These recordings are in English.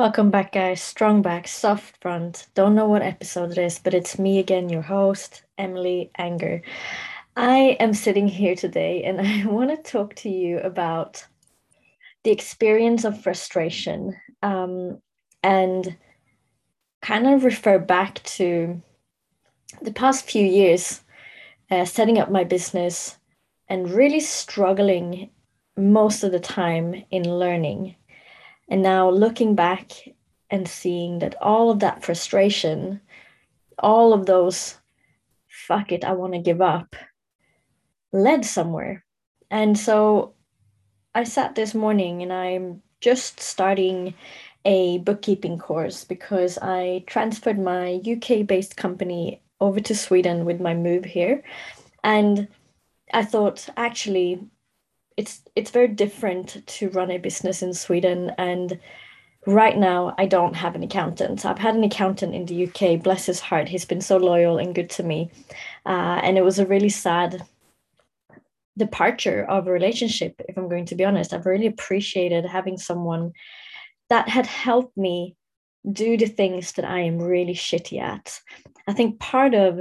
Welcome back, guys. Strong back, soft front. Don't know what episode it is, but it's me again, your host, Emily Anger. I am sitting here today and I want to talk to you about the experience of frustration um, and kind of refer back to the past few years uh, setting up my business and really struggling most of the time in learning and now looking back and seeing that all of that frustration, all of those, fuck it, I want to give up, led somewhere. And so I sat this morning and I'm just starting a bookkeeping course because I transferred my UK based company over to Sweden with my move here. And I thought, actually, it's it's very different to run a business in Sweden and right now I don't have an accountant. I've had an accountant in the UK, bless his heart. He's been so loyal and good to me. Uh, and it was a really sad departure of a relationship, if I'm going to be honest. I've really appreciated having someone that had helped me do the things that I am really shitty at. I think part of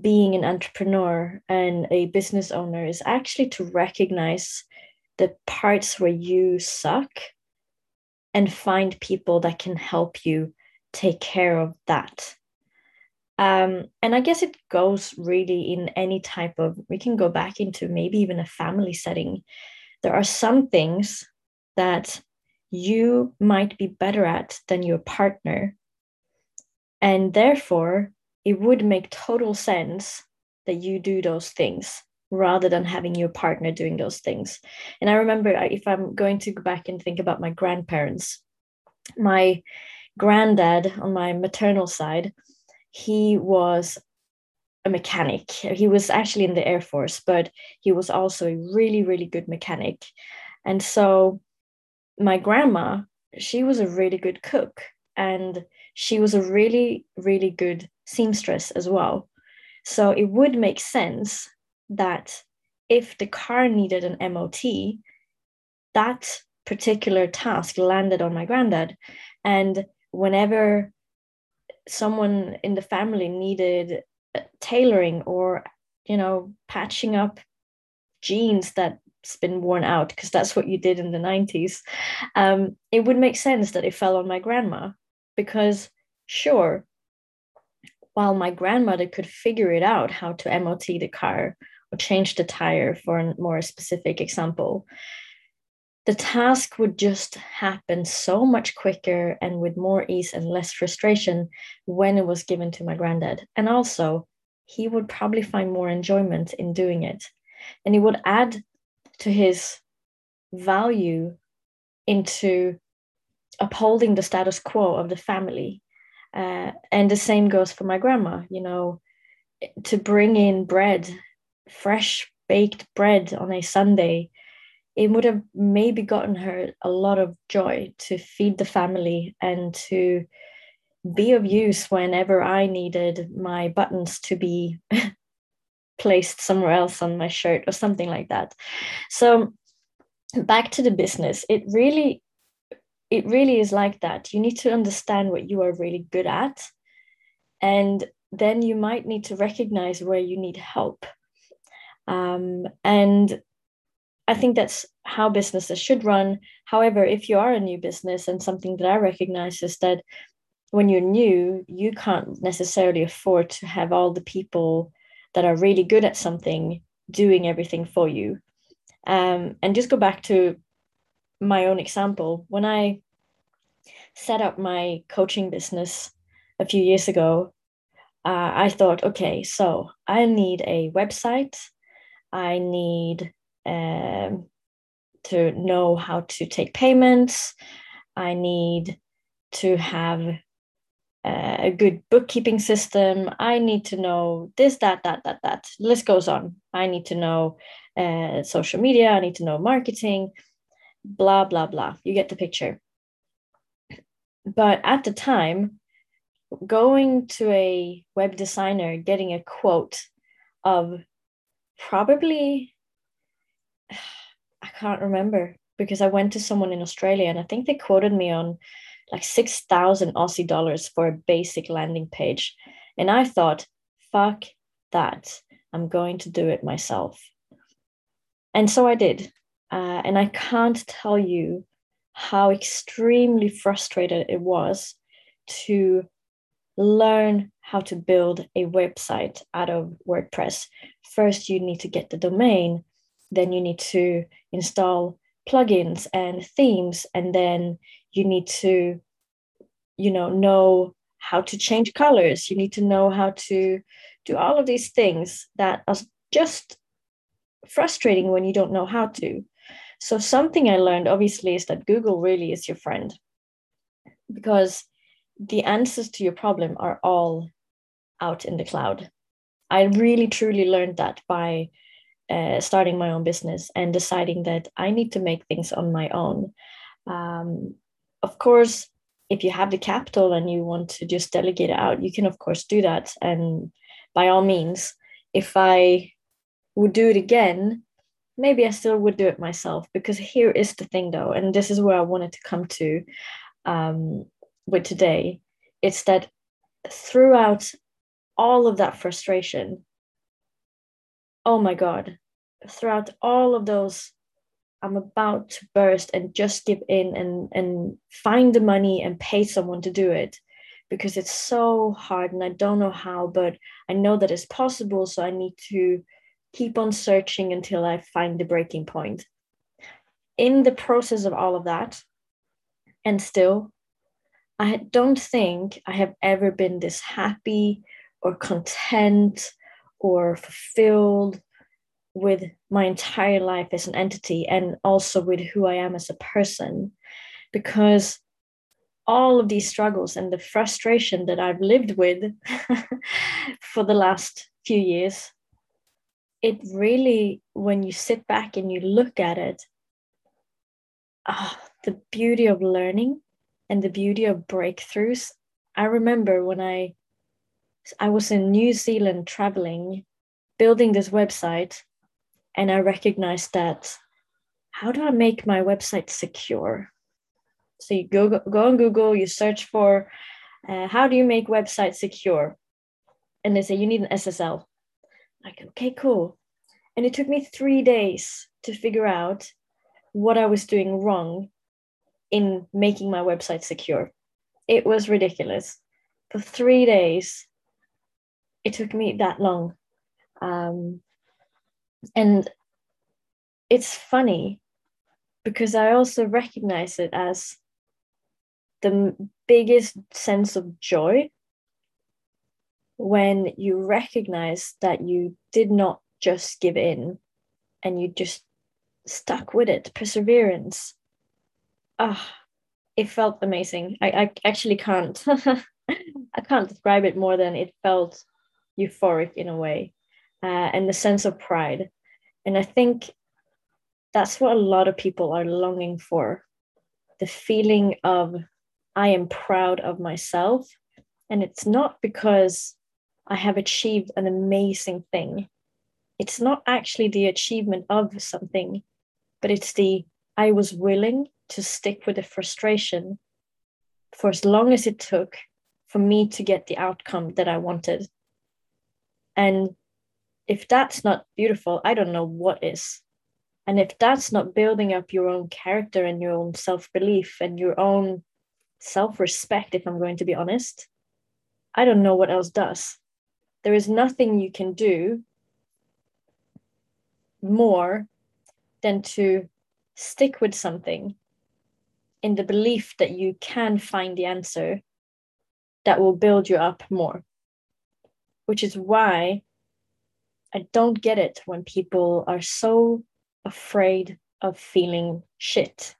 being an entrepreneur and a business owner is actually to recognize the parts where you suck and find people that can help you take care of that. Um, and I guess it goes really in any type of, we can go back into maybe even a family setting. There are some things that you might be better at than your partner. And therefore, it would make total sense that you do those things rather than having your partner doing those things. And I remember uh, if I'm going to go back and think about my grandparents, my granddad on my maternal side, he was a mechanic. He was actually in the Air Force, but he was also a really, really good mechanic. And so my grandma, she was a really good cook and she was a really, really good seamstress as well. So it would make sense that if the car needed an MOT, that particular task landed on my granddad. And whenever someone in the family needed tailoring or, you know, patching up jeans that's been worn out, because that's what you did in the 90s, um, it would make sense that it fell on my grandma. Because, sure, while my grandmother could figure it out how to MOT the car change the tire for a more specific example, the task would just happen so much quicker and with more ease and less frustration when it was given to my granddad. And also, he would probably find more enjoyment in doing it. And it would add to his value into upholding the status quo of the family. Uh, and the same goes for my grandma, you know, to bring in bread fresh baked bread on a Sunday, it would have maybe gotten her a lot of joy to feed the family and to be of use whenever I needed my buttons to be placed somewhere else on my shirt or something like that. So back to the business, it really it really is like that. You need to understand what you are really good at and then you might need to recognize where you need help um, and I think that's how businesses should run. However, if you are a new business, and something that I recognize is that when you're new, you can't necessarily afford to have all the people that are really good at something doing everything for you. Um, and just go back to my own example. When I set up my coaching business a few years ago, uh, I thought, okay, so I need a website, I need um, to know how to take payments. I need to have uh, a good bookkeeping system. I need to know this, that, that, that, that. List goes on. I need to know uh, social media. I need to know marketing, blah, blah, blah. You get the picture. But at the time, going to a web designer, getting a quote of probably I can't remember because I went to someone in Australia and I think they quoted me on like 6,000 Aussie dollars for a basic landing page. And I thought, fuck that. I'm going to do it myself. And so I did. Uh, and I can't tell you how extremely frustrated it was to learn how to build a website out of WordPress. First, you need to get the domain, then you need to install plugins and themes, and then you need to, you know, know how to change colors. You need to know how to do all of these things that are just frustrating when you don't know how to. So, something I learned obviously is that Google really is your friend because the answers to your problem are all out in the cloud. I really truly learned that by uh, starting my own business and deciding that I need to make things on my own. Um, of course, if you have the capital and you want to just delegate it out, you can, of course, do that. And by all means, if I would do it again, maybe I still would do it myself because here is the thing though, and this is where I wanted to come to um, with today. It's that throughout all of that frustration, oh my God, throughout all of those, I'm about to burst and just give in and, and find the money and pay someone to do it because it's so hard and I don't know how, but I know that it's possible. So I need to keep on searching until I find the breaking point. In the process of all of that, and still, I don't think I have ever been this happy or content or fulfilled with my entire life as an entity and also with who I am as a person. Because all of these struggles and the frustration that I've lived with for the last few years it really, when you sit back and you look at it, ah, the beauty of learning and the beauty of breakthroughs. I remember when I I was in New Zealand traveling, building this website, and I recognized that how do I make my website secure? So you go go on Google, you search for uh, how do you make websites secure, and they say you need an SSL like, okay, cool. And it took me three days to figure out what I was doing wrong in making my website secure. It was ridiculous. For three days, it took me that long. Um, and it's funny because I also recognize it as the biggest sense of joy when you recognize that you did not just give in and you just stuck with it, perseverance. Oh, it felt amazing. I, I actually can't I can't describe it more than it felt euphoric in a way, uh, and the sense of pride. And I think that's what a lot of people are longing for the feeling of I am proud of myself. And it's not because I have achieved an amazing thing. It's not actually the achievement of something, but it's the I was willing to stick with the frustration for as long as it took for me to get the outcome that I wanted. And if that's not beautiful, I don't know what is. And if that's not building up your own character and your own self belief and your own self respect, if I'm going to be honest, I don't know what else does there is nothing you can do more than to stick with something in the belief that you can find the answer that will build you up more. Which is why I don't get it when people are so afraid of feeling shit.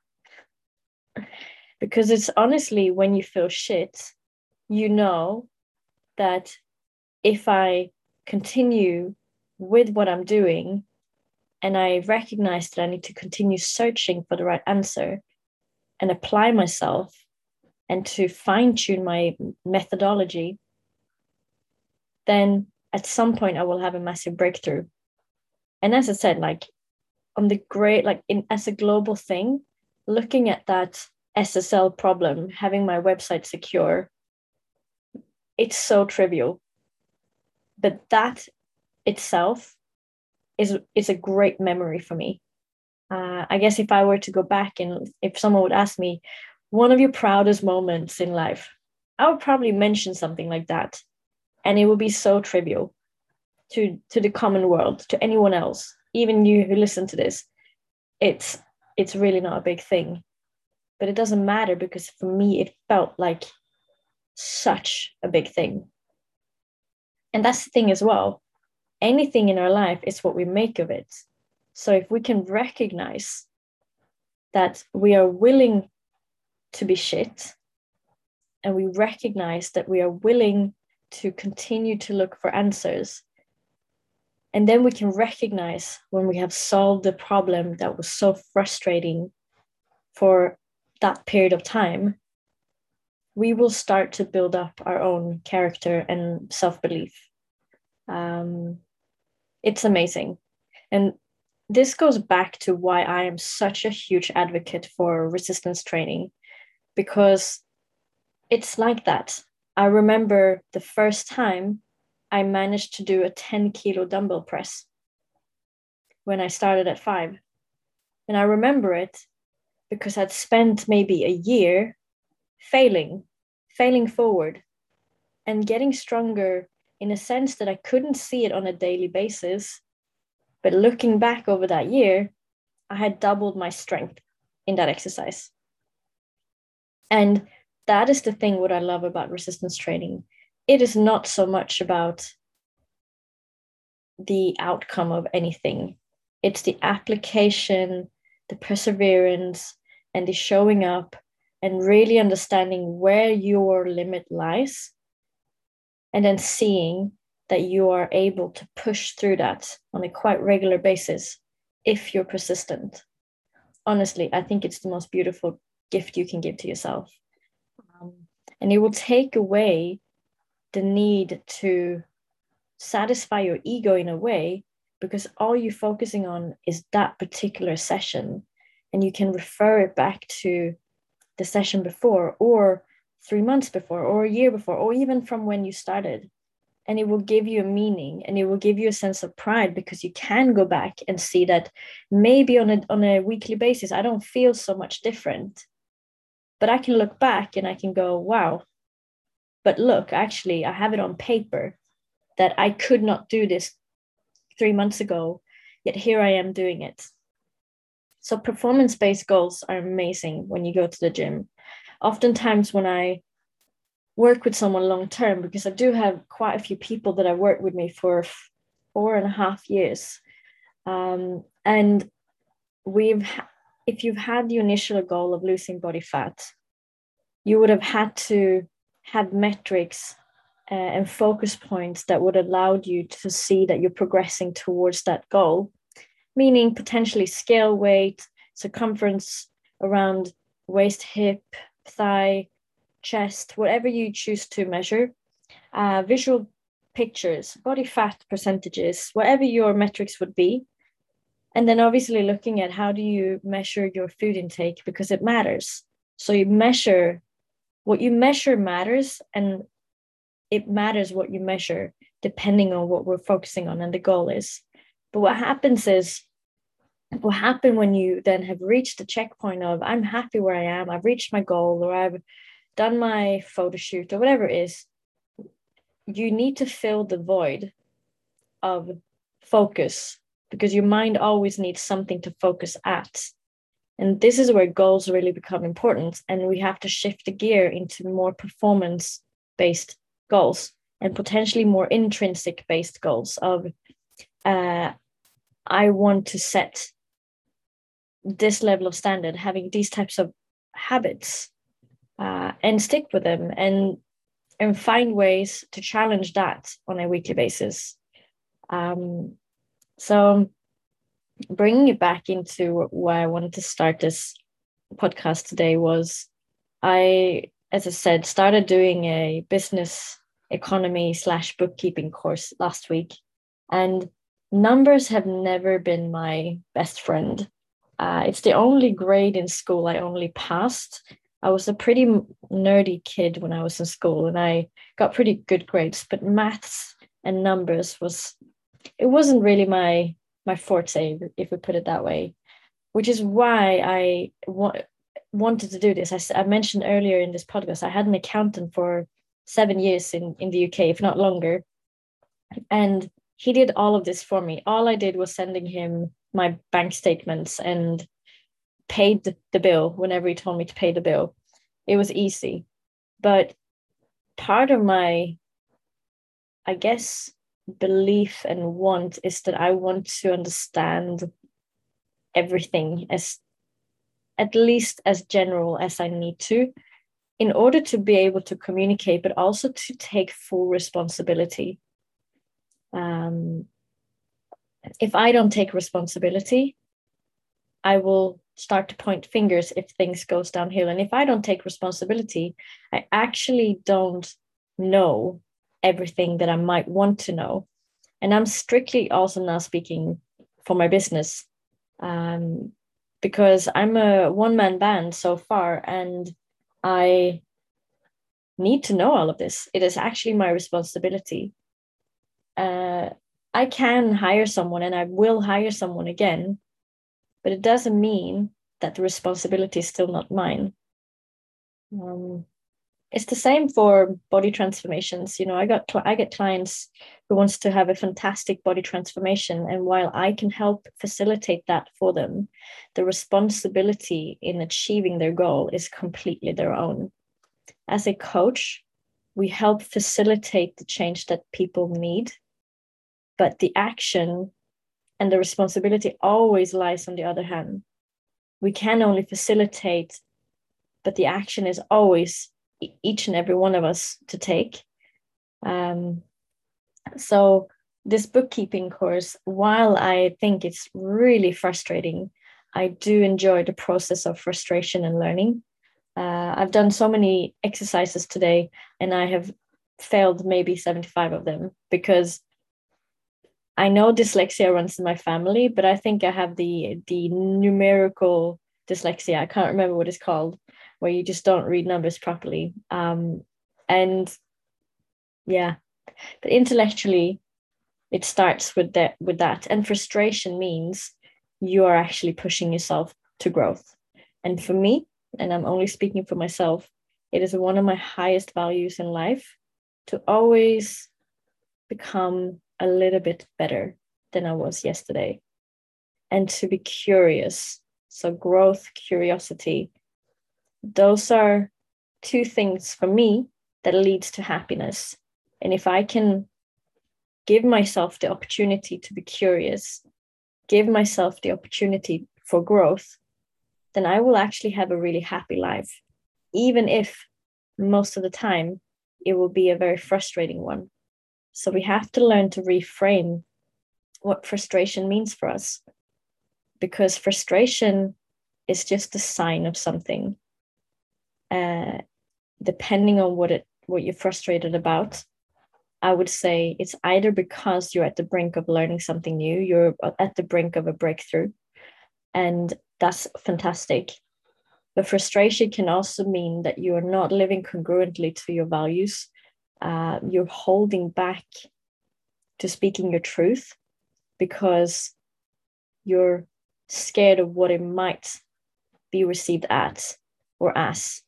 Because it's honestly when you feel shit, you know that if I continue with what I'm doing and I recognize that I need to continue searching for the right answer and apply myself and to fine tune my methodology, then at some point I will have a massive breakthrough. And as I said, like on the great, like in as a global thing, looking at that SSL problem, having my website secure, it's so trivial. But that itself is is a great memory for me. Uh, I guess if I were to go back and if someone would ask me, one of your proudest moments in life, I would probably mention something like that, and it would be so trivial to to the common world, to anyone else, even you who listen to this. It's it's really not a big thing, but it doesn't matter because for me it felt like such a big thing. And that's the thing as well anything in our life is what we make of it. So if we can recognize that we are willing to be shit and we recognize that we are willing to continue to look for answers and then we can recognize when we have solved the problem that was so frustrating for that period of time we will start to build up our own character and self-belief um, it's amazing. And this goes back to why I am such a huge advocate for resistance training because it's like that. I remember the first time I managed to do a 10 kilo dumbbell press when I started at five. And I remember it because I'd spent maybe a year failing, failing forward, and getting stronger in a sense that I couldn't see it on a daily basis. But looking back over that year, I had doubled my strength in that exercise. And that is the thing what I love about resistance training. It is not so much about the outcome of anything, it's the application, the perseverance, and the showing up and really understanding where your limit lies and then seeing that you are able to push through that on a quite regular basis if you're persistent. Honestly, I think it's the most beautiful gift you can give to yourself. Um, and it will take away the need to satisfy your ego in a way because all you're focusing on is that particular session and you can refer it back to the session before or three months before or a year before or even from when you started and it will give you a meaning and it will give you a sense of pride because you can go back and see that maybe on a on a weekly basis i don't feel so much different. But i can look back and i can go wow. But look actually i have it on paper that i could not do this 3 months ago yet here i am doing it. So performance based goals are amazing when you go to the gym. Oftentimes when I work with someone long term, because I do have quite a few people that have worked with me for four and a half years, um, and we've if you've had the initial goal of losing body fat, you would have had to have metrics uh, and focus points that would allow you to see that you're progressing towards that goal, meaning potentially scale weight, circumference around waist, hip, thigh, chest, whatever you choose to measure, uh, visual pictures, body fat percentages, whatever your metrics would be. And then obviously looking at how do you measure your food intake because it matters. So you measure what you measure matters and it matters what you measure depending on what we're focusing on and the goal is. But what happens is what happened when you then have reached the checkpoint of i'm happy where i am i've reached my goal or i've done my photo shoot or whatever it is you need to fill the void of focus because your mind always needs something to focus at. And this is where goals really become important. And we have to shift the gear into more performance based goals and potentially more intrinsic based goals of uh, i want to set this level of standard, having these types of habits, uh, and stick with them and and find ways to challenge that on a weekly basis. Um, so, bringing it back into why I wanted to start this podcast today was I, as I said, started doing a business economy slash bookkeeping course last week, and numbers have never been my best friend. Uh, it's the only grade in school I only passed I was a pretty nerdy kid when I was in school and I got pretty good grades, but maths and numbers was it wasn't really my my forte if we put it that way which is why I wa- wanted to do this. I, I mentioned earlier in this podcast I had an accountant for 7 years in in the UK if not longer and he did all of this for me. All I did was sending him my bank statements and paid the bill whenever he told me to pay the bill it was easy but part of my I guess belief and want is that I want to understand everything as at least as general as I need to in order to be able to communicate, but also to take full responsibility. Um, if I don't take responsibility, I will start to point fingers if things goes downhill. And if I don't take responsibility, I actually don't know everything that I might want to know. And I'm strictly also now speaking for my business um, because I'm a one man band so far and I need to know all of this. It is actually my responsibility. Uh, I can hire someone and I will hire someone again, but it doesn't mean that the responsibility is still not mine. Um, it's the same for body transformations you know i got i get clients who wants to have a fantastic body transformation and while i can help facilitate that for them the responsibility in achieving their goal is completely their own as a coach we help facilitate the change that people need but the action and the responsibility always lies on the other hand we can only facilitate but the action is always each and every one of us to take. Um, so this bookkeeping course, while I think it's really frustrating, I do enjoy the process of frustration and learning. Uh, I've done so many exercises today, and I have failed maybe 75 of them because I know dyslexia runs in my family, but I think I have the the numerical dyslexia. I can't remember what it's called where you just don't read numbers properly. Um, and yeah, but intellectually, it starts with that with that. And frustration means you are actually pushing yourself to growth. And for me, and I'm only speaking for myself, it is one of my highest values in life to always become a little bit better than I was yesterday and to be curious. So, growth, curiosity, those are two things for me that leads to happiness and if i can give myself the opportunity to be curious give myself the opportunity for growth then i will actually have a really happy life even if most of the time it will be a very frustrating one so we have to learn to reframe what frustration means for us because frustration is just a sign of something uh, depending on what it what you're frustrated about. I would say it's either because you're at the brink of learning something new you're at the brink of a breakthrough and that's fantastic. But frustration can also mean that you are not living congruently to your values uh, you're holding back to speaking your truth because you're scared of what it might be received at or as.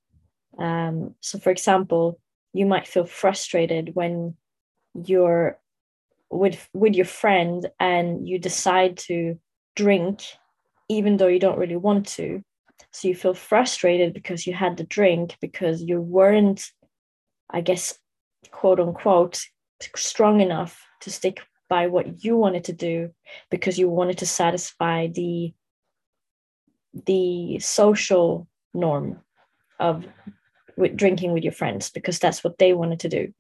Um, so, for example, you might feel frustrated when you're with with your friend and you decide to drink even though you don't really want to. So you feel frustrated because you had the drink because you weren't i guess quote unquote strong enough to stick by what you wanted to do because you wanted to satisfy the the social norm of with drinking with your friends because that's what they wanted to do.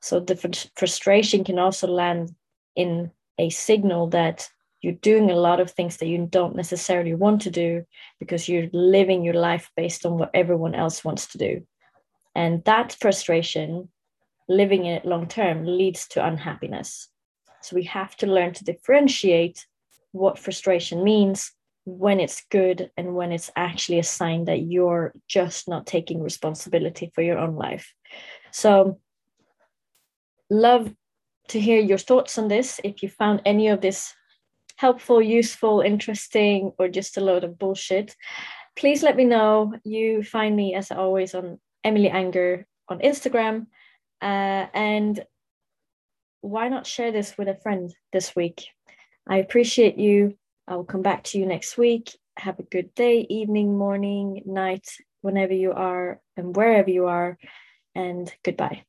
So the fr- frustration can also land in a signal that you're doing a lot of things that you don't necessarily want to do because you're living your life based on what everyone else wants to do. And that frustration, living in it long term, leads to unhappiness. So we have to learn to differentiate what frustration means when it's good and when it's actually a sign that you're just not taking responsibility for your own life. So, love to hear your thoughts on this. If you found any of this helpful, useful, interesting, or just a load of bullshit, please let me know. You find me as always on Emily Anger on Instagram. Uh, and why not share this with a friend this week? I appreciate you. I'll come back to you next week. Have a good day, evening, morning, night, whenever you are and wherever you are. And goodbye.